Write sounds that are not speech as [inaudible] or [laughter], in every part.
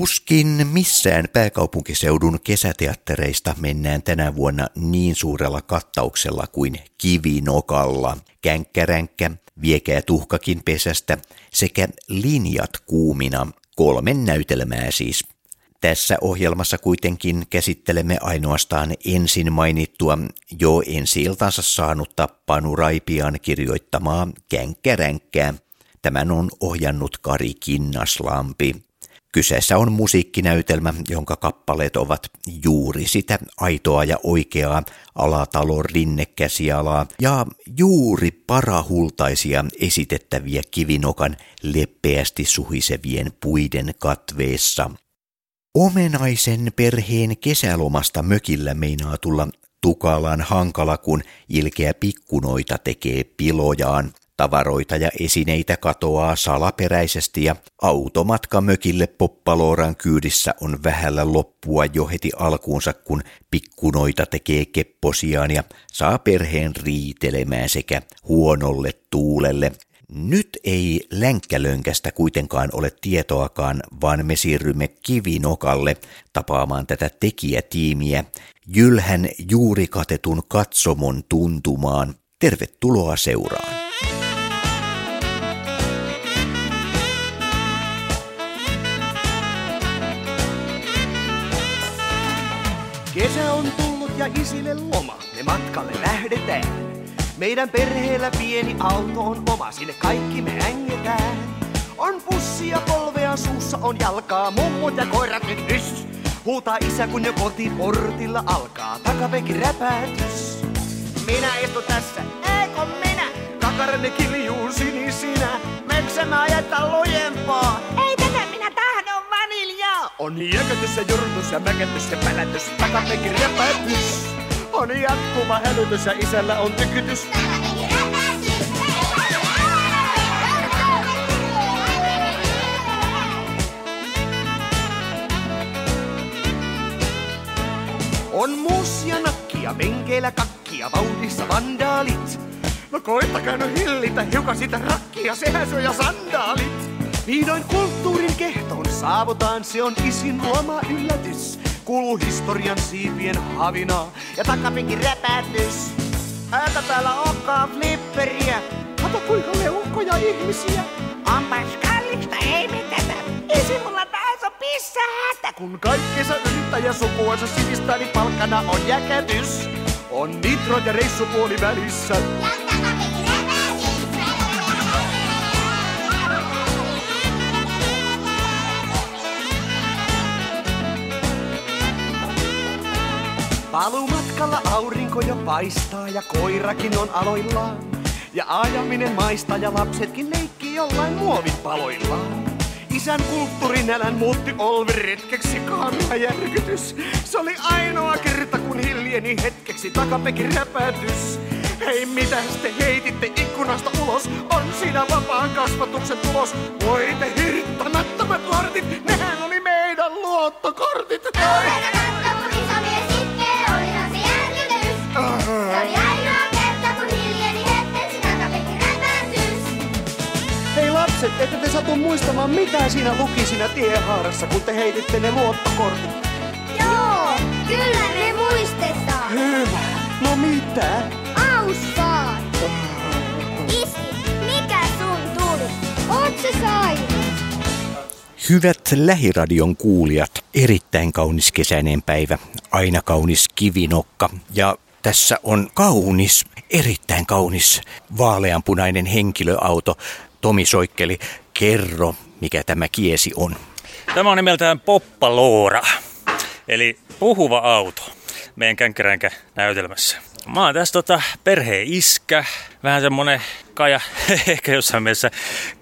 Tuskin missään pääkaupunkiseudun kesäteattereista mennään tänä vuonna niin suurella kattauksella kuin Kivinokalla. Känkkäränkkä, Viekää tuhkakin pesästä sekä Linjat kuumina. Kolmen näytelmää siis. Tässä ohjelmassa kuitenkin käsittelemme ainoastaan ensin mainittua jo ensi iltansa saanutta Panu Raipian kirjoittamaa Känkkäränkkää. Tämän on ohjannut Kari Kinnaslampi. Kyseessä on musiikkinäytelmä, jonka kappaleet ovat juuri sitä aitoa ja oikeaa alatalon rinnekäsialaa ja juuri parahultaisia esitettäviä kivinokan leppeästi suhisevien puiden katveessa. Omenaisen perheen kesälomasta mökillä meinaa tulla tukalan hankala, kun ilkeä pikkunoita tekee pilojaan. Tavaroita ja esineitä katoaa salaperäisesti ja automatka mökille Poppalooran kyydissä on vähällä loppua jo heti alkuunsa, kun pikkunoita tekee kepposiaan ja saa perheen riitelemään sekä huonolle tuulelle. Nyt ei länkkälönkästä kuitenkaan ole tietoakaan, vaan me siirrymme kivinokalle tapaamaan tätä tekijätiimiä, Jylhän juuri katetun katsomon tuntumaan. Tervetuloa seuraan. Kesä on tullut ja isille loma, me matkalle lähdetään. Meidän perheellä pieni auto on oma, sinne kaikki me ängetään. On pussia polvea suussa, on jalkaa, mummot ja koirat nyt hys. Huutaa isä, kun jo kotiportilla alkaa takapekin räpäätys. Minä istun tässä, eikö minä? Kakarenne kiljuu sinisinä. Meksä mä ajattaa lujempaa? On jäkätys ja jurtus ja mäkätys ja pälätys, takapekin räpäätys. On jatkuva hälytys ja isällä on tykytys. On muusia nakkia, venkeillä kakkia, vauhdissa vandaalit. No koittakaa no hillitä hiukan sitä rakkia, sehän se on jo sandaalit. Vihdoin kulttuurin kehtoon saavutaan, se on isin luoma yllätys. Kuuluu historian siipien havinaa ja takapekin räpätys. Äätä täällä onkaan flipperiä. Kato kuinka leuhkoja ihmisiä. Onpas kallista, ei mitään. Isi mulla taas on pissahätä. Kun kaikkensa yrittää ja sukuansa sivistää, niin palkkana on jäkätys. On nitro ja reissupuoli välissä. Palumatkalla aurinko jo paistaa ja koirakin on aloillaan. Ja ajaminen maistaa ja lapsetkin leikki jollain muovin paloillaan. Isän kulttuurinälän muutti Olvi retkeksi kaamia järkytys. Se oli ainoa kerta kun hiljeni hetkeksi takapekin räpätys. Hei mitä te heititte ikkunasta ulos, on siinä vapaan kasvatuksen tulos. Voi te hirttämättömät lordit, nehän oli meidän luottokortit. Ei. Hei lapset, ette te satu muistamaan mitä siinä luki siinä tiehaarassa, kun te heititte ne luottokortit. Joo, kyllä me muistetaan. Hyvä. No mitä? Aussaa. Isi, mikä sun tuli? Oot se saanut? Hyvät lähiradion kuulijat, erittäin kaunis kesäinen päivä, aina kaunis kivinokka ja tässä on kaunis, erittäin kaunis vaaleanpunainen henkilöauto. Tomi Soikkeli, kerro, mikä tämä kiesi on. Tämä on nimeltään Poppaloora, eli puhuva auto meidän känkkäränkä näytelmässä. Mä oon tässä tota perheen iskä, vähän semmonen kaja, [laughs] ehkä jossain mielessä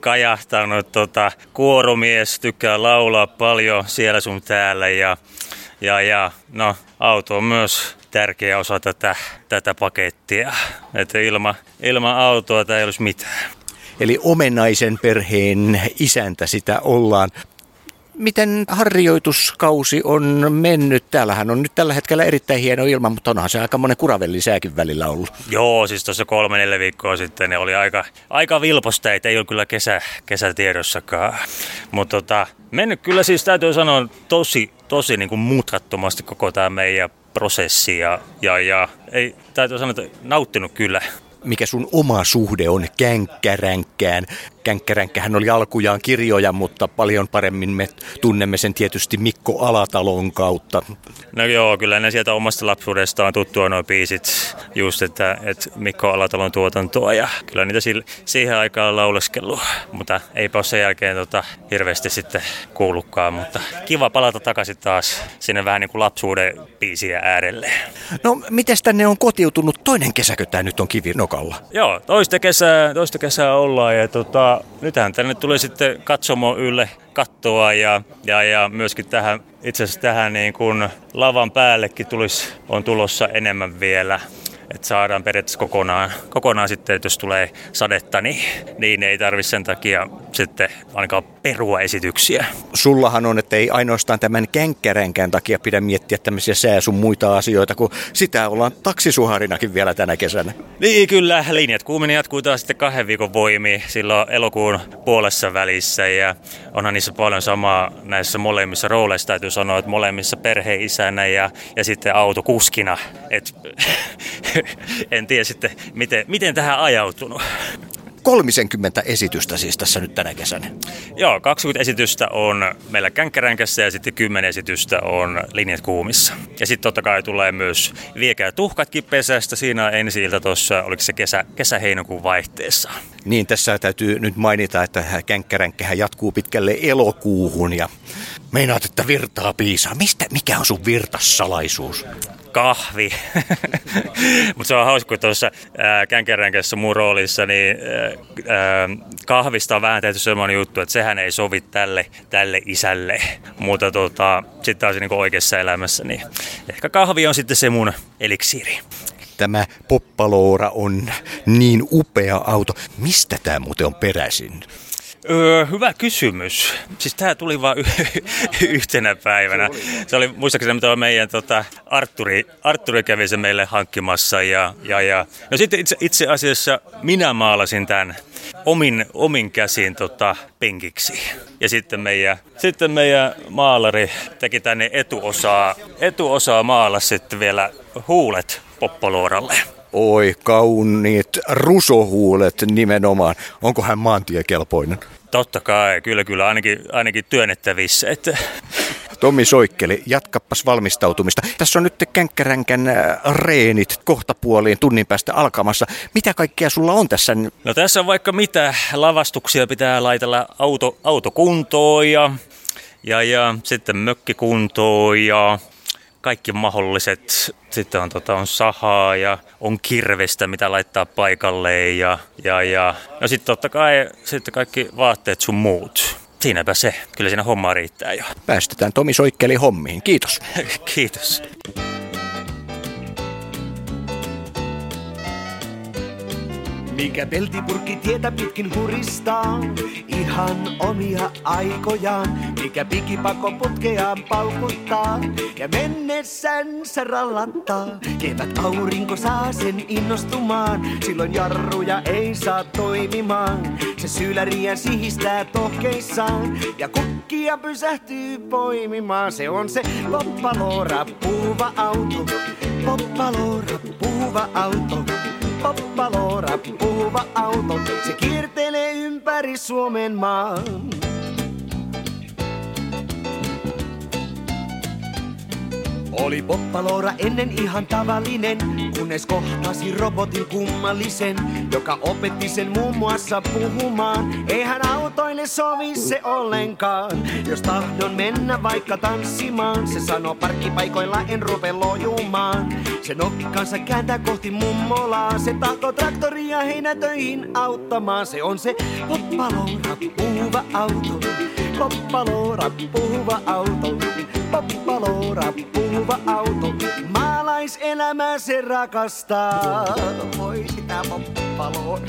kajahtanut tota, kuoromies, tykkää laulaa paljon siellä sun täällä ja, ja, ja no auto on myös tärkeä osa tätä, tätä pakettia. Että ilma, ilman autoa tämä ei olisi mitään. Eli omenaisen perheen isäntä sitä ollaan. miten harjoituskausi on mennyt? Täällähän on nyt tällä hetkellä erittäin hieno ilma, mutta onhan se aika monen kuravellisääkin välillä ollut. Joo, siis tuossa kolme neljä viikkoa sitten ne oli aika, aika vilposteita, ei ole kyllä kesä, kesätiedossakaan. Mutta tota, mennyt kyllä siis täytyy sanoa tosi, tosi niin kuin mutkattomasti koko tämä meidän prosessi ja, ja, ja ei, täytyy sanoa, että nauttinut kyllä mikä sun oma suhde on känkkäränkkään. Känkkäränkkähän oli alkujaan kirjoja, mutta paljon paremmin me tunnemme sen tietysti Mikko Alatalon kautta. No joo, kyllä ne sieltä omasta lapsuudestaan tuttua nuo biisit, just että, että Mikko Alatalon tuotantoa ja kyllä niitä siihen aikaan lauleskellut, mutta eipä ole sen jälkeen tota, hirveästi sitten kuullutkaan, mutta kiva palata takaisin taas sinne vähän niin kuin lapsuuden biisiä äärelle. No, miten tänne on kotiutunut? Toinen kesäkö tämä nyt on kivinokalla? Joo, toista kesää, toista kesää ollaan ja tota, nythän tänne tulee sitten katsomo ylle kattoa ja, ja, ja myöskin tähän, itse asiassa tähän niin kuin lavan päällekin tulisi, on tulossa enemmän vielä että saadaan periaatteessa kokonaan, kokonaan sitten, että jos tulee sadetta, niin, niin ei tarvitse sen takia sitten ainakaan perua esityksiä. Sullahan on, että ei ainoastaan tämän känkkäränkään takia pidä miettiä tämmöisiä sää sun muita asioita, kun sitä ollaan taksisuharinakin vielä tänä kesänä. Niin kyllä, linjat kuuminen jatkuu taas sitten kahden viikon voimi silloin elokuun puolessa välissä ja onhan niissä paljon samaa näissä molemmissa rooleissa, täytyy sanoa, että molemmissa perheisänä ja, ja sitten autokuskina. Et, [laughs] [laughs] en tiedä sitten, miten, miten tähän ajautunut. 30 esitystä siis tässä nyt tänä kesänä. Joo, 20 esitystä on meillä Känkkäränkässä ja sitten 10 esitystä on Linjat kuumissa. Ja sitten totta kai tulee myös Viekää tuhkatkin pesästä. Siinä on ensi ilta tuossa, oliko se kesä, kesä-heinäkuun vaihteessa. Niin, tässä täytyy nyt mainita, että Känkkäränkkähän jatkuu pitkälle elokuuhun ja meinaat, että virtaa piisaa. Mistä, mikä on sun virtassalaisuus? kahvi. [laughs] Mutta se on hauska, kun tuossa Känkäränkässä mun roolissa, niin ää, kahvista on vähän tehty semmoinen juttu, että sehän ei sovi tälle, tälle isälle. Mutta tota, sitten taas niin oikeassa elämässä, niin ehkä kahvi on sitten se mun eliksiiri tämä Poppaloora on niin upea auto. Mistä tämä muuten on peräisin? Öö, hyvä kysymys. Siis tämä tuli vain y- [laughs] yhtenä päivänä. Se oli muistaakseni mitä meidän tota, Arturi, Arturi kävi se meille hankkimassa. Ja, ja, ja. No sitten itse, itse asiassa minä maalasin tämän omin, omin käsin tota, penkiksi. Ja sitten meidän, sitten meidän maalari teki tänne etuosaa, etuosaa maalla sitten vielä huulet Poppoluoralle. Oi, kauniit rusohuulet nimenomaan. Onko hän maantiekelpoinen? Totta kai, kyllä kyllä, ainakin, ainakin työnnettävissä. Että... Tommi Soikkeli, jatkappas valmistautumista. Tässä on nyt känkkäränkän äh, reenit kohtapuoliin tunnin päästä alkamassa. Mitä kaikkea sulla on tässä? No tässä on vaikka mitä lavastuksia pitää laitella auto, autokuntoon ja, ja, ja sitten mökkikuntoon ja kaikki mahdolliset. Sitten on, tota, on sahaa ja on kirvestä, mitä laittaa paikalle ja, ja, ja. No sitten totta kai sitten kaikki vaatteet sun muut. Siinäpä se. Kyllä siinä homma riittää jo. Päästetään Tomi Soikkeli hommiin. Kiitos. [laughs] Kiitos. Mikä peltipurkki tietä pitkin puristaa, ihan omia aikojaan. Mikä pikipako putkeaan paukuttaa ja mennessänsä rallattaa. Kevät aurinko saa sen innostumaan, silloin jarruja ei saa toimimaan. Se syläriä sihistää tohkeissaan ja kukkia pysähtyy poimimaan. Se on se loppaloora puhuva auto, loppaloora puhuva auto. Poppaloora, puhuva auto, se kiertelee ympäri Suomen maan. Oli poppaloora ennen ihan tavallinen, kunnes kohtasi robotin kummallisen, joka opetti sen muun muassa puhumaan. Eihän autoille sovi se ollenkaan, jos tahdon mennä vaikka tanssimaan. Se sanoo parkkipaikoilla en rupe lojumaan. Se nokkansa kääntää kohti mummolaa, se tahtoo traktoria heinätöihin auttamaan. Se on se poppaloora puhuva auto, poppaloora puhuva auto, poppaloora puhuva auto. Maalaiselämää se rakastaa. Voi sitä poppaloon.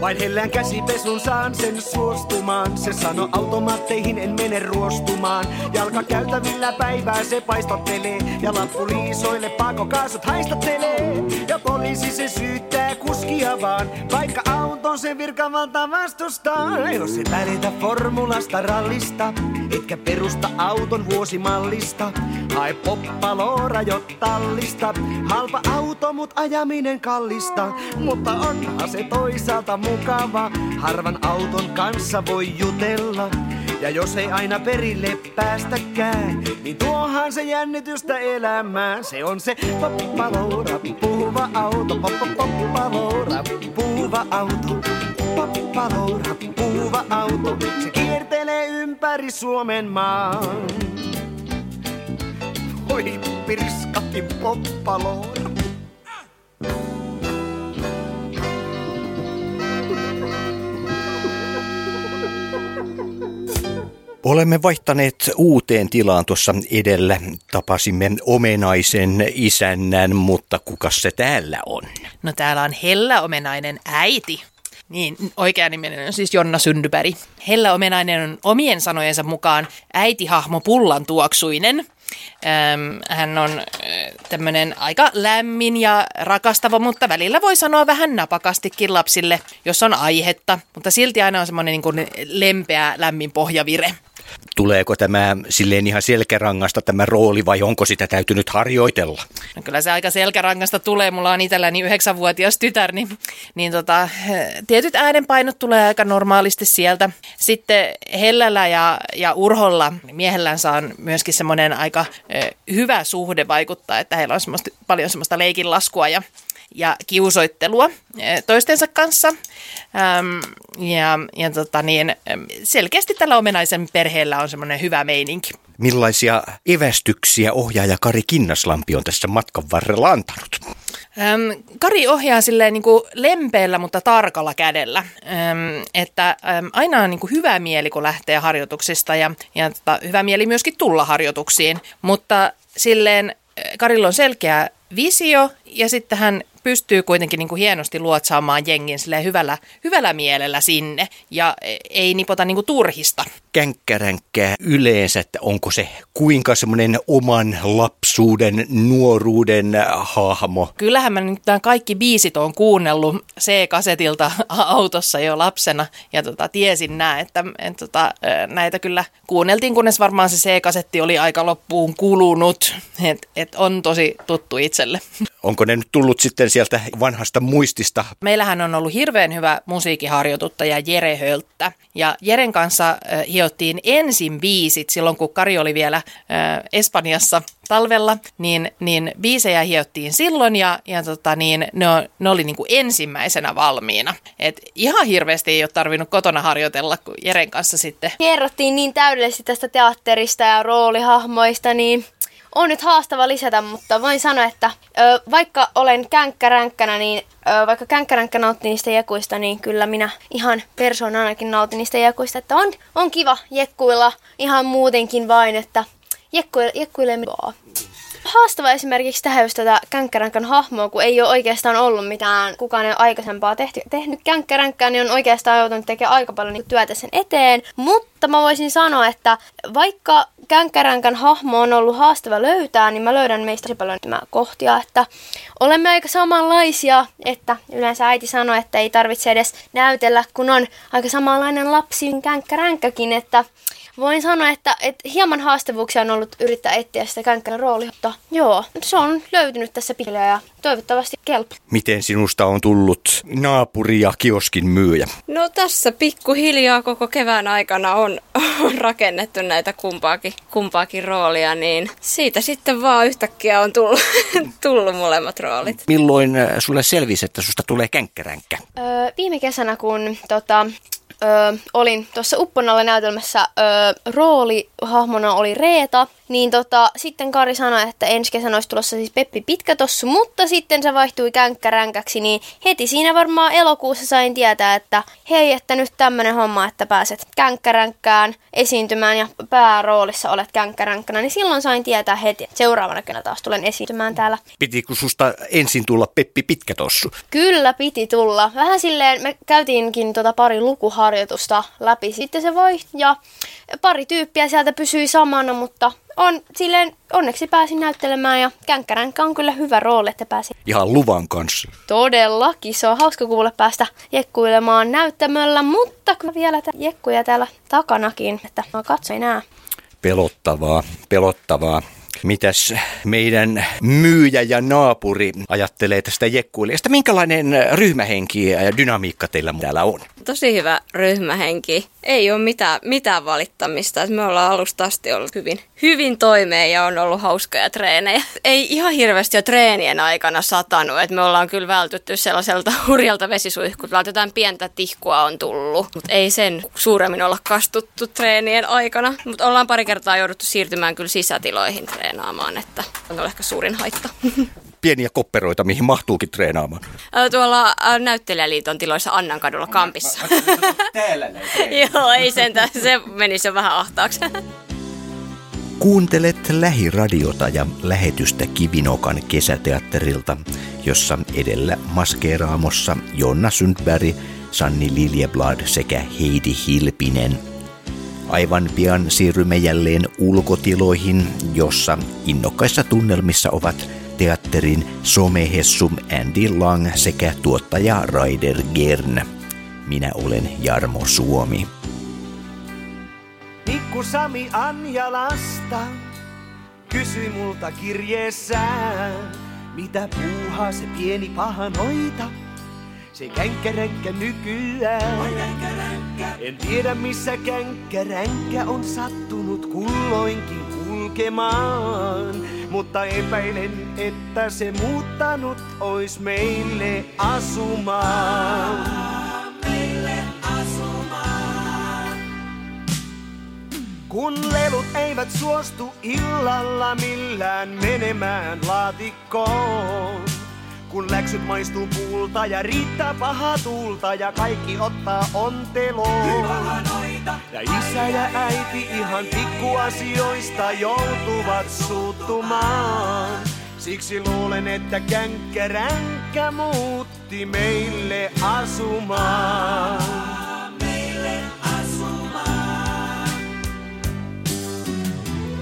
Vain hellään käsipesun saan sen suostumaan. Se sano automaatteihin en mene ruostumaan. Jalka käytävillä päivää se paistottelee. Ja lappu liisoille pakokaasut haistattelee. Ja poliisi se syyttää kuskia vaan. Vaikka auton se virkavalta vastustaa. Jos et välitä formulasta rallista. Etkä perusta auton vuosimallista. Hae poppaloora jo tallista. Halpa auto, mut ajaminen kallista. Mutta onhan se toisaalta mukava. Harvan auton kanssa voi jutella. Ja jos ei aina perille päästäkään, niin tuohan se jännitystä elämään. Se on se poppaloora, puhuva auto, poppaloora, puhuva auto. Poppaloora, puhuva auto, se kiertelee ympäri Suomen maan. Oi pirskati poppaloora. Olemme vaihtaneet uuteen tilaan tuossa edellä. Tapasimme omenaisen isännän, mutta kuka se täällä on? No täällä on Hella Omenainen äiti. Niin, oikea niminen on siis Jonna Syndyberg. Hella Omenainen on omien sanojensa mukaan äitihahmo pullan tuoksuinen. hän on tämmöinen aika lämmin ja rakastava, mutta välillä voi sanoa vähän napakastikin lapsille, jos on aihetta. Mutta silti aina on semmoinen niin lempeä, lämmin pohjavire. Tuleeko tämä silleen ihan selkärangasta tämä rooli vai onko sitä täytynyt harjoitella? No kyllä se aika selkärangasta tulee. Mulla on itselläni yhdeksänvuotias tytär, niin, niin tota, tietyt äänenpainot tulee aika normaalisti sieltä. Sitten Hellällä ja, ja Urholla miehellänsä on myöskin semmoinen aika hyvä suhde vaikuttaa, että heillä on semmoista, paljon semmoista leikinlaskua ja ja kiusoittelua eh, toistensa kanssa. Ja ja tota niin, selkeästi tällä omenaisen perheellä on semmoinen hyvä meininki. Millaisia evästyksiä ohjaaja Kari Kinnaslampi on tässä matkan varrella antanut? Kari ohjaa silleen niin kuin lempeällä, mutta tarkalla kädellä. Että aina on niin kuin hyvä mieli, kun lähtee harjoituksista ja, ja tota, hyvä mieli myöskin tulla harjoituksiin. Mutta silleen Karilla on selkeä visio ja sitten hän pystyy kuitenkin niin kuin hienosti luotsaamaan jengin hyvällä, hyvällä mielellä sinne ja ei nipota niin kuin turhista. Känkkäränkkää yleensä, että onko se kuinka semmoinen oman lapsuuden, nuoruuden hahmo? Kyllähän mä nyt nämä kaikki biisit on kuunnellut C-kasetilta autossa jo lapsena ja tota, tiesin nää, että et, tota, näitä kyllä kuunneltiin, kunnes varmaan se C-kasetti oli aika loppuun kulunut, että et on tosi tuttu itselle. Onko ne nyt tullut sitten sieltä vanhasta muistista? Meillähän on ollut hirveän hyvä musiikiharjoituttaja Jere Hölttä. Ja Jeren kanssa äh, hiottiin ensin biisit silloin, kun Kari oli vielä äh, Espanjassa talvella, niin, niin biisejä hiottiin silloin ja, ja tota niin, ne, on, ne oli niin kuin ensimmäisenä valmiina. Et ihan hirveästi ei ole tarvinnut kotona harjoitella kuin Jeren kanssa sitten. Kerrottiin niin täydellisesti tästä teatterista ja roolihahmoista, niin on nyt haastava lisätä, mutta voin sanoa, että ö, vaikka olen känkkäränkkänä, niin ö, vaikka känkkäränkkä nautti niistä jekuista, niin kyllä minä ihan persoonanakin nautin niistä jekuista. Että on, on kiva jekkuilla ihan muutenkin vain, että jekkuille, jekkuille haastava esimerkiksi tehdä just tätä känkkäränkkän hahmoa, kun ei ole oikeastaan ollut mitään, kukaan ei ole aikaisempaa tehty, tehnyt känkkäränkkää, niin on oikeastaan joutunut tekemään aika paljon työtä sen eteen. Mutta mä voisin sanoa, että vaikka känkkäränkkän hahmo on ollut haastava löytää, niin mä löydän meistä paljon kohtia, että olemme aika samanlaisia, että yleensä äiti sanoi, että ei tarvitse edes näytellä, kun on aika samanlainen lapsi känkkäränkkäkin, että voin sanoa, että, että hieman haastavuuksia on ollut yrittää etsiä sitä känkkänä roolia, mutta joo, se on löytynyt tässä pikkuhiljaa ja toivottavasti kelpo. Miten sinusta on tullut naapuri ja kioskin myyjä? No tässä pikkuhiljaa koko kevään aikana on, on rakennettu näitä kumpaakin, kumpaakin roolia, niin siitä sitten vaan yhtäkkiä on tullut, [laughs] tullut molemmat roolit. Milloin äh, sulle selvisi, että susta tulee känkkäränkkä? Öö, viime kesänä, kun tota, öö, olin tuossa Upponalla näytelmässä, öö, roolihahmona oli Reeta, niin tota, sitten Kari sanoi, että ensi kesänä olisi tulossa siis Peppi Pitkätossu, mutta sitten se vaihtui känkkäränkäksi, niin heti siinä varmaan elokuussa sain tietää, että hei, että nyt tämmönen homma, että pääset känkkäränkkään esiintymään ja pääroolissa olet känkkäränkkänä, niin silloin sain tietää heti, että seuraavana kyllä taas tulen esiintymään täällä. Pitikö susta ensin tulla Peppi Pitkätossu? Kyllä piti tulla. Vähän silleen, me käytiinkin tota pari lukuharjoitusta läpi. Sitten se voi ja pari tyyppiä sieltä pysyi samana, mutta on silleen, onneksi pääsin näyttelemään ja känkkäränkä on kyllä hyvä rooli, että pääsin. Ihan luvan kanssa. Todellakin, se on hauska kuulla päästä jekkuilemaan näyttämöllä, mutta kyllä vielä tä- jekkuja täällä takanakin, että mä katsoin nää. Pelottavaa, pelottavaa. Mitäs meidän myyjä ja naapuri ajattelee tästä jekkuilijasta? Minkälainen ryhmähenki ja dynamiikka teillä täällä on? Tosi hyvä ryhmähenki. Ei ole mitään, mitään valittamista. Me ollaan alusta asti ollut hyvin, hyvin toimeen ja on ollut hauskoja treenejä. Ei ihan hirveästi jo treenien aikana satanut. Et me ollaan kyllä vältytty sellaiselta [laughs] hurjalta vesisuihkulta. Jotain pientä tihkua on tullut, mutta ei sen suuremmin olla kastuttu treenien aikana. Mutta ollaan pari kertaa jouduttu siirtymään kyllä sisätiloihin treenaamaan, että on ollut ehkä suurin haitta. [laughs] Pieniä kopperoita, mihin mahtuukin treenaamaan. Tuolla Näyttelijäliiton tiloissa Annankadulla kampissa. Täällä Joo, ei sentään. Se menisi jo vähän ahtaaksi. Kuuntelet lähiradiota ja lähetystä Kivinokan kesäteatterilta, jossa edellä maskeeraamossa Jonna Sundberg, Sanni Liljeblad sekä Heidi Hilpinen. Aivan pian siirrymme jälleen ulkotiloihin, jossa innokkaissa tunnelmissa ovat teatterin somehessum Andy Lang sekä tuottaja Raider Gern. Minä olen Jarmo Suomi. Pikku Sami Anjalasta kysyi multa kirjeessään, mitä puuhaa se pieni paha noita. Se känkkäränkkä nykyään. En tiedä missä känkkäränkkä on sattunut kulloinkin kulkemaan. Mutta epäilen, että se muuttanut ois meille asumaan. Kun lelut eivät suostu illalla millään menemään laatikkoon. Kun läksyt maistuu puulta ja riittää paha tuulta ja kaikki ottaa onteloon. Ja isä ja äiti ihan pikkuasioista joutuvat suuttumaan. Siksi luulen, että känkkäränkkä muutti meille asumaan.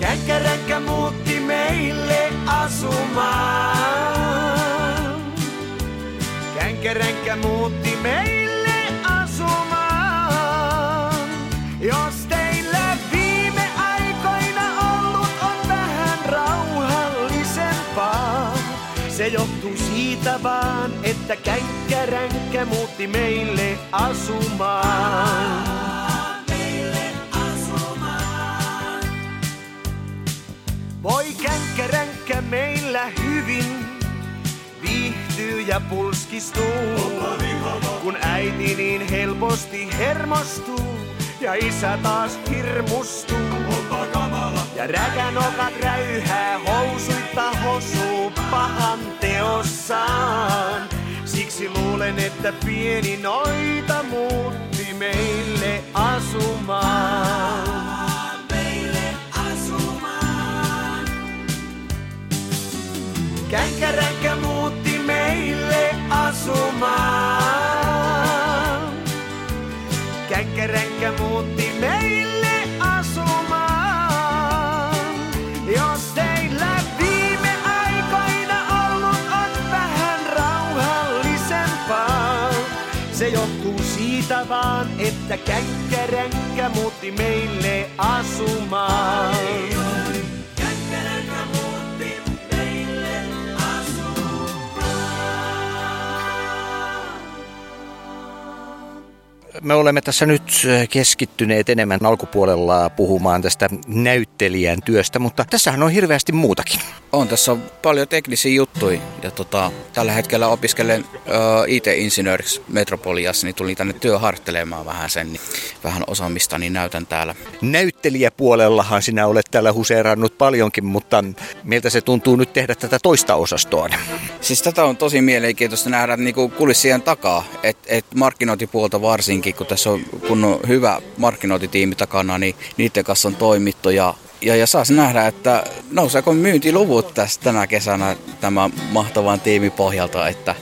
Käkkäräkkä muutti meille asumaan. Känkkäräkkä muutti meille vaan, että känkkäränkkä muutti meille asumaan. Voi känkkäränkkä meillä hyvin viihtyy ja pulskistuu. Kun äiti niin helposti hermostuu ja isä taas hirmustuu. Ja räkänokat räyhää housuitta hosuu pahan teossaan. Siksi luulen, että pieni noita muutti meille asumaan. Känkkäränkkä muutti meille asumaan. Känkkäränkkä muutti vaan, että känkkäränkkä muutti meille asumaan. Me olemme tässä nyt keskittyneet enemmän alkupuolella puhumaan tästä näyttelijän työstä, mutta tässähän on hirveästi muutakin. On, tässä on paljon teknisiä juttuja ja tota, tällä hetkellä opiskelen uh, IT-insinööriksi Metropoliassa, niin tulin tänne työharttelemaan vähän sen, niin vähän osaamista niin näytän täällä. Näyttelijäpuolellahan sinä olet täällä huseerannut paljonkin, mutta miltä se tuntuu nyt tehdä tätä toista osastoa? Siis tätä on tosi mielenkiintoista nähdä niin kulissien takaa, että et markkinointipuolta varsinkin, kun tässä on, kun on hyvä markkinointitiimi takana, niin niiden kanssa on toimittu ja ja, ja saas nähdä, että nouseeko myyntiluvut tästä tänä kesänä tämän mahtavan tiimin pohjalta, että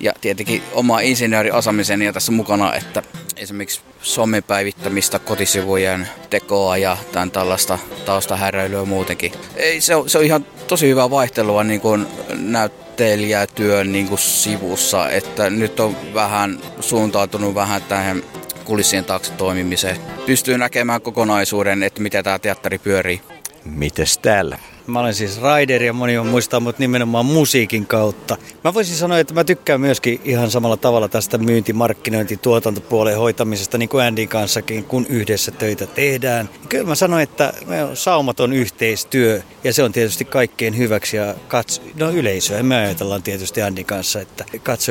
ja tietenkin oma insinööriosaamiseni ja tässä mukana, että esimerkiksi somepäivittämistä, kotisivujen tekoa ja tämän tällaista taustahäröilyä muutenkin. Ei, se, on, se on ihan tosi hyvää vaihtelua niin kuin näyttelijätyön niin kuin sivussa, että nyt on vähän suuntautunut vähän tähän kulissien taakse toimimiseen. Pystyy näkemään kokonaisuuden, että miten tämä teatteri pyörii. Mites täällä? Mä olen siis rider ja moni on muistaa mut nimenomaan musiikin kautta. Mä voisin sanoa, että mä tykkään myöskin ihan samalla tavalla tästä myynti, markkinointi, tuotantopuolen hoitamisesta, niin kuin Andin kanssakin, kun yhdessä töitä tehdään. Kyllä mä sanoin, että me on saumaton yhteistyö ja se on tietysti kaikkien hyväksi ja katso, no yleisöä. Me ajatellaan tietysti Andin kanssa, että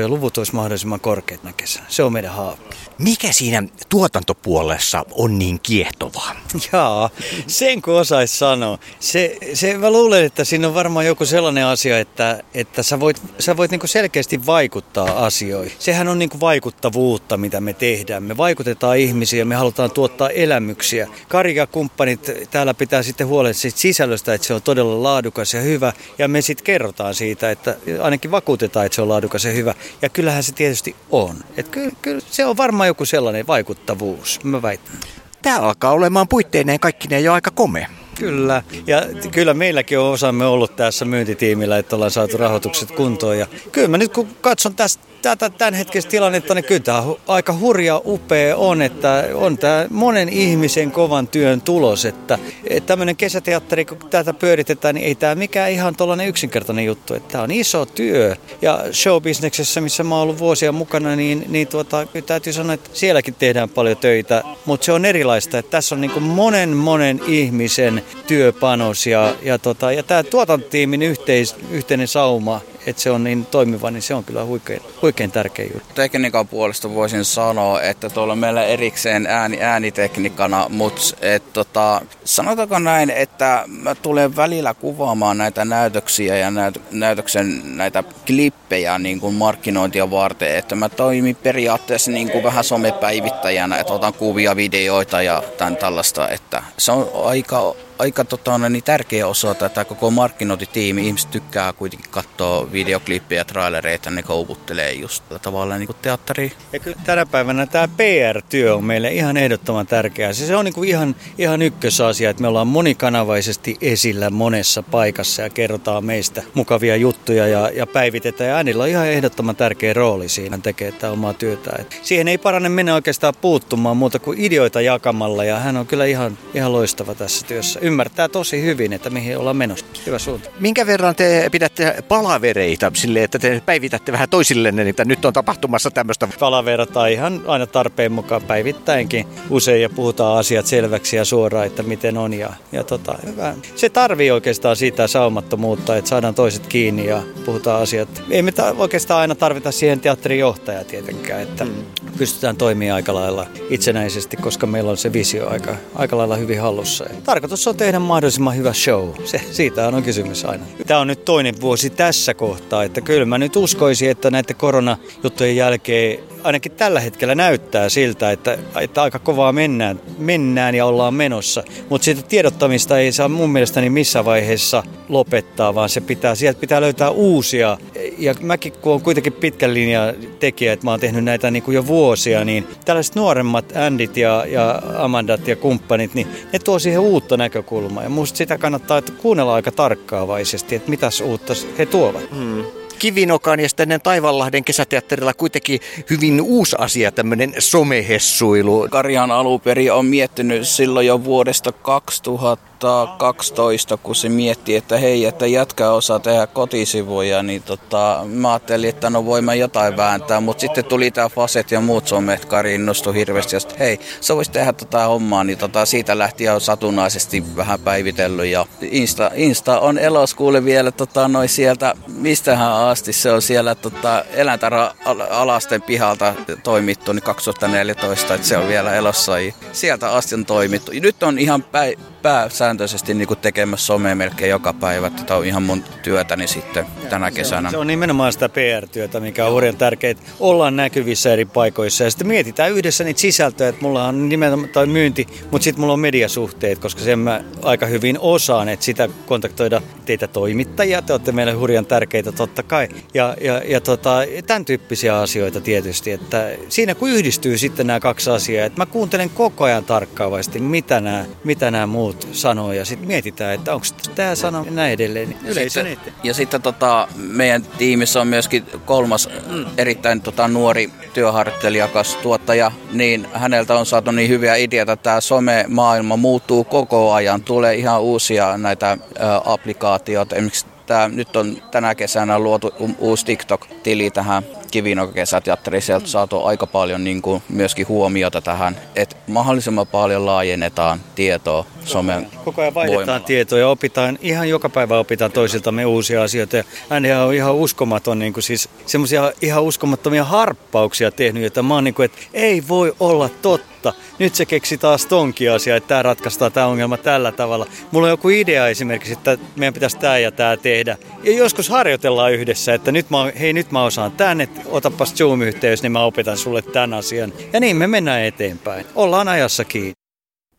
luvut olisi mahdollisimman korkeat kesänä. Se on meidän haave. Mikä siinä tuotantopuolessa on niin kiehtovaa? Jaa, sen kun osais sanoa. Se, se mä luulen, että siinä on varmaan joku sellainen asia, että, että sä voit, sä voit niinku selkeästi vaikuttaa asioihin. Sehän on niinku vaikuttavuutta, mitä me tehdään. Me vaikutetaan ihmisiä, me halutaan tuottaa elämyksiä. Kari ja kumppanit täällä pitää sitten huolehtia siitä sisällöstä, että se on todella laadukas ja hyvä. Ja me sitten kerrotaan siitä, että ainakin vakuutetaan, että se on laadukas ja hyvä. Ja kyllähän se tietysti on. Että kyllä, kyllä se on varmaan joku sellainen vaikuttavuus, mä väitän. Tämä alkaa olemaan puitteineen kaikkineen jo aika komea. Kyllä, ja kyllä meilläkin on osamme ollut tässä myyntitiimillä, että ollaan saatu rahoitukset kuntoon. Ja kyllä mä nyt kun katson tästä tätä tämän hetkistä tilannetta, niin kyllä tämä aika hurja upea on, että on tämä monen ihmisen kovan työn tulos, että, että tämmöinen kesäteatteri, kun tätä pyöritetään, niin ei tämä mikään ihan tuollainen yksinkertainen juttu, että tämä on iso työ. Ja showbisneksessä, missä mä oon ollut vuosia mukana, niin, niin tuota, kyllä täytyy sanoa, että sielläkin tehdään paljon töitä, mutta se on erilaista, että tässä on niin monen monen ihmisen työpanos ja, ja, tota, ja tämä tuotantotiimin yhteis, yhteinen sauma, että se on niin toimiva, niin se on kyllä huikein, huikein tärkeä juttu. Tekniikan puolesta voisin sanoa, että tuolla meillä erikseen ääni, äänitekniikana, mutta et, tota, sanotaanko näin, että mä tulen välillä kuvaamaan näitä näytöksiä ja näyt, näytöksen näitä klippejä niin kuin markkinointia varten, että mä toimin periaatteessa niin kuin vähän somepäivittäjänä, että otan kuvia, videoita ja tämän tällaista, että se on aika aika tota, niin tärkeä osa tätä koko markkinointitiimi. Ihmiset tykkää kuitenkin katsoa videoklippejä ja trailereita, ne kouvuttelee just tällä tavalla niin kuin teatteri. Ja kyllä tänä päivänä tämä PR-työ on meille ihan ehdottoman tärkeää. Se on niin kuin ihan, ihan ykkösasia, että me ollaan monikanavaisesti esillä monessa paikassa ja kerrotaan meistä mukavia juttuja ja, ja päivitetään. Ja äänillä on ihan ehdottoman tärkeä rooli siinä tekee tätä omaa työtä. Et siihen ei parane mennä oikeastaan puuttumaan muuta kuin ideoita jakamalla ja hän on kyllä ihan, ihan loistava tässä työssä ymmärtää tosi hyvin, että mihin ollaan menossa. Hyvä suunta. Minkä verran te pidätte palavereita sille, että te päivitätte vähän toisillenne, että nyt on tapahtumassa tämmöistä? Palaverataan ihan aina tarpeen mukaan päivittäinkin usein ja puhutaan asiat selväksi ja suoraan, että miten on. Ja, ja tota, hyvä. Se tarvii oikeastaan sitä saumattomuutta, että saadaan toiset kiinni ja puhutaan asiat. Ei me ta- oikeastaan aina tarvita siihen teatterin johtajaa tietenkään, että mm. pystytään toimimaan aika lailla itsenäisesti, koska meillä on se visio aika, aika lailla hyvin hallussa. Ja tarkoitus on tehdä mahdollisimman hyvä show. Se, siitä on kysymys aina. Tämä on nyt toinen vuosi tässä kohtaa, että kyllä mä nyt uskoisin, että näiden koronajuttujen jälkeen ainakin tällä hetkellä näyttää siltä, että, että aika kovaa mennään, mennään ja ollaan menossa. Mutta siitä tiedottamista ei saa mun mielestäni missään vaiheessa lopettaa, vaan se pitää, sieltä pitää löytää uusia. Ja mäkin, kun on kuitenkin pitkän linjan tekijä, että mä oon tehnyt näitä niin kuin jo vuosia, niin tällaiset nuoremmat Andit ja, ja Amandat ja kumppanit, niin ne tuo siihen uutta näkökulmaa. Ja musta sitä kannattaa että kuunnella aika tarkkaavaisesti, että mitäs uutta he tuovat. Hmm. Kivinokan ja sitten Taivanlahden kesäteatterilla kuitenkin hyvin uusi asia, tämmöinen somehessuilu. Karjan aluperi on miettinyt silloin jo vuodesta 2000 2012, kun se mietti, että hei, että jätkä osaa tehdä kotisivuja, niin tota, mä ajattelin, että no voimme jotain vääntää, mutta sitten tuli tämä Faset ja muut somet, Kari innostui hirveästi, ja hei, sä voisit tehdä tätä hommaa, niin tota, siitä lähti jo satunnaisesti vähän päivitellyt, ja Insta, Insta on eloskuule vielä tota, noin sieltä, mistähän asti se on siellä tota, eläintarha-alasten pihalta toimittu, niin 2014, että se on vielä elossa, ja sieltä asti on toimittu. Nyt on ihan päi- pääsääntöisesti niin kuin tekemässä somea melkein joka päivä. Tämä on ihan mun työtäni sitten tänä kesänä. Se on nimenomaan sitä PR-työtä, mikä on hurjan tärkeää. Ollaan näkyvissä eri paikoissa ja sitten mietitään yhdessä niitä sisältöjä, että mulla on nimenomaan tai myynti, mutta sitten mulla on mediasuhteet, koska sen mä aika hyvin osaan, että sitä kontaktoida teitä toimittajia. Te olette meille hurjan tärkeitä totta kai. Ja, ja, ja tota, tämän tyyppisiä asioita tietysti, että siinä kun yhdistyy sitten nämä kaksi asiaa, että mä kuuntelen koko ajan tarkkaavasti, mitä nämä, mitä nämä muut sanoo ja sitten mietitään, että onko tämä sana näin edelleen. Niin Yleisö sitten, ja sitten tota, meidän tiimissä on myöskin kolmas mm. erittäin tota, nuori työharjoittelijakas tuottaja, niin häneltä on saatu niin hyviä ideoita, että tämä some-maailma muuttuu koko ajan. Tulee ihan uusia näitä ä, applikaatioita, esimerkiksi tämä, nyt on tänä kesänä luotu uusi TikTok-tili tähän Kivinokkesateatteriin. Sieltä saatu aika paljon niin kuin, myöskin huomiota tähän, että mahdollisimman paljon laajennetaan tietoa somen Koko ajan vaihdetaan voimalla. tietoa ja opitaan, ihan joka päivä opitaan toisiltamme uusia asioita. Ja hän on ihan uskomaton, niin kuin siis semmoisia ihan uskomattomia harppauksia tehnyt, että mä oon niin kuin, että ei voi olla totta. Nyt se keksi taas tonkin asia, että tämä ratkaistaan tämä ongelma tällä tavalla. Mulla on joku idea esimerkiksi, että meidän pitäisi tämä ja tämä tehdä. Ja joskus harjoitellaan yhdessä, että nyt mä, hei nyt mä osaan tämän, että otapas Zoom-yhteys, niin mä opetan sulle tämän asian. Ja niin me mennään eteenpäin. Ollaan ajassa kiinni.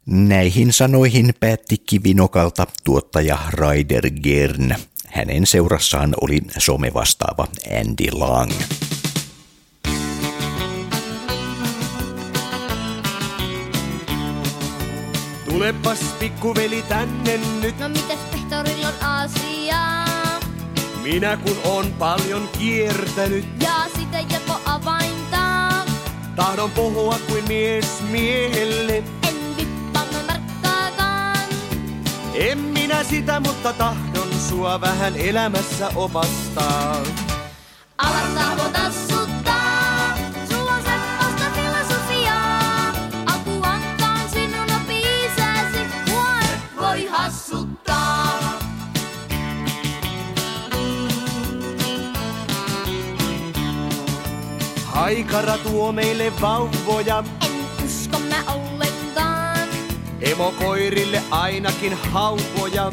Näihin sanoihin päätti Kivinokalta tuottaja Raider Gern. Hänen seurassaan oli somevastaava Andy Lang. Tulepas pikkuveli tänne nyt, No mitäs pehtorilla on asiaa? minä kun on paljon kiertänyt. Ja sitä joko avainta. Tahdon puhua kuin mies miehelle. En vippaamme markkaakaan. En minä sitä, mutta tahdon sua vähän elämässä opastaa. Haikara tuo meille vauvoja, En usko mä ollenkaan. emokoirille ainakin hauvoja.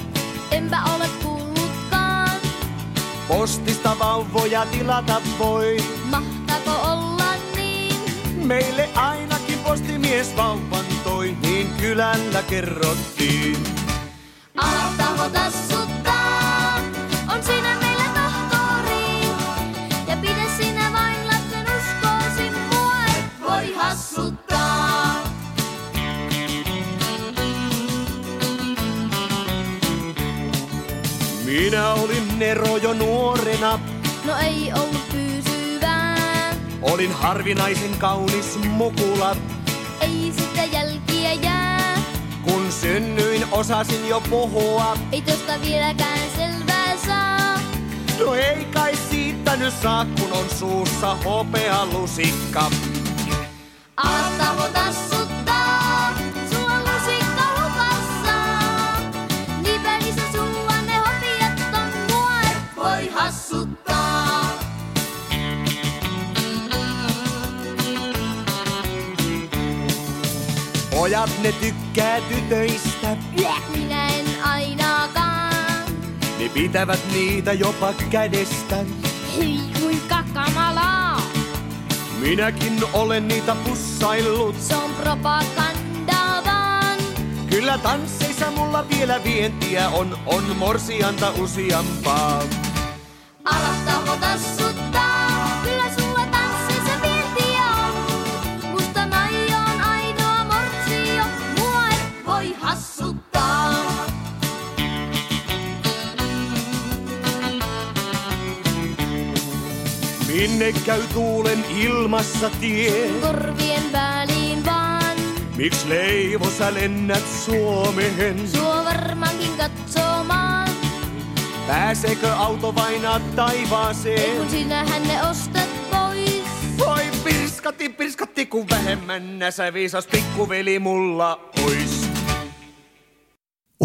Enpä ole kuullutkaan. Postista vauvoja tilata voi, Mahtaako olla niin? meille ainakin postimies vauvan toi, niin kylällä kerrottiin. Alat tahvota Minä olin Nero jo nuorena, No ei ollut pysyvää. olin harvinaisen kaunis mukula. Ei sitä jälkiä jää. Kun synnyin, osasin jo puhua. Ei tosta vieläkään selvää saa. No ei kai siitä nyt saa, kun on suussa hopea lusikka. Alat tahvota Pojat ne tykkää tytöistä, Minä en ainakaan. ne pitävät niitä jopa kädestä. Hyi kuinka kamalaa. Minäkin olen niitä pussaillut. Se on propagandaa vaan. Kyllä tansseissa mulla vielä vientiä on, on morsianta useampaa. Tahvota suttaa. Minne käy tuulen ilmassa tie? Korvien väliin vaan. Miks Leivo sä lennät Suomeen? Suo varmaankin katsomaan. Pääseekö auto vainaa Ei taivaaseen? kun sinähän ne ostat pois. Voi pirskatti, pirskatti, kun vähemmän näsä viisas pikkuveli mulla ois.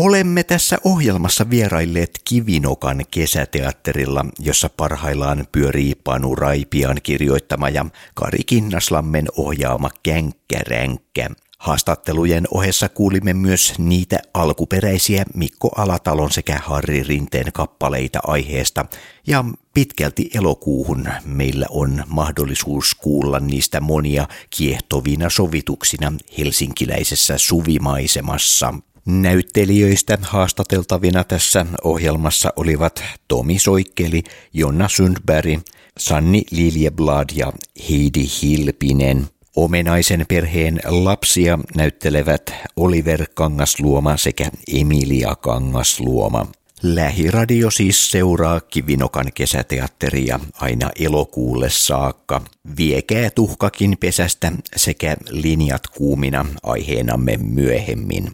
Olemme tässä ohjelmassa vierailleet Kivinokan kesäteatterilla, jossa parhaillaan pyörii Panu Raipian kirjoittama ja Kari Kinnaslammen ohjaama Känkkäränkkä. Haastattelujen ohessa kuulimme myös niitä alkuperäisiä Mikko Alatalon sekä Harri Rinteen kappaleita aiheesta ja pitkälti elokuuhun meillä on mahdollisuus kuulla niistä monia kiehtovina sovituksina helsinkiläisessä suvimaisemassa. Näyttelijöistä haastateltavina tässä ohjelmassa olivat Tomi Soikkeli, Jonna Sundberg, Sanni Liljeblad ja Heidi Hilpinen. Omenaisen perheen lapsia näyttelevät Oliver Kangasluoma sekä Emilia Kangasluoma. Lähiradio siis seuraa Kivinokan kesäteatteria aina elokuulle saakka. Viekää tuhkakin pesästä sekä linjat kuumina aiheenamme myöhemmin.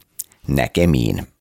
Näkemiin.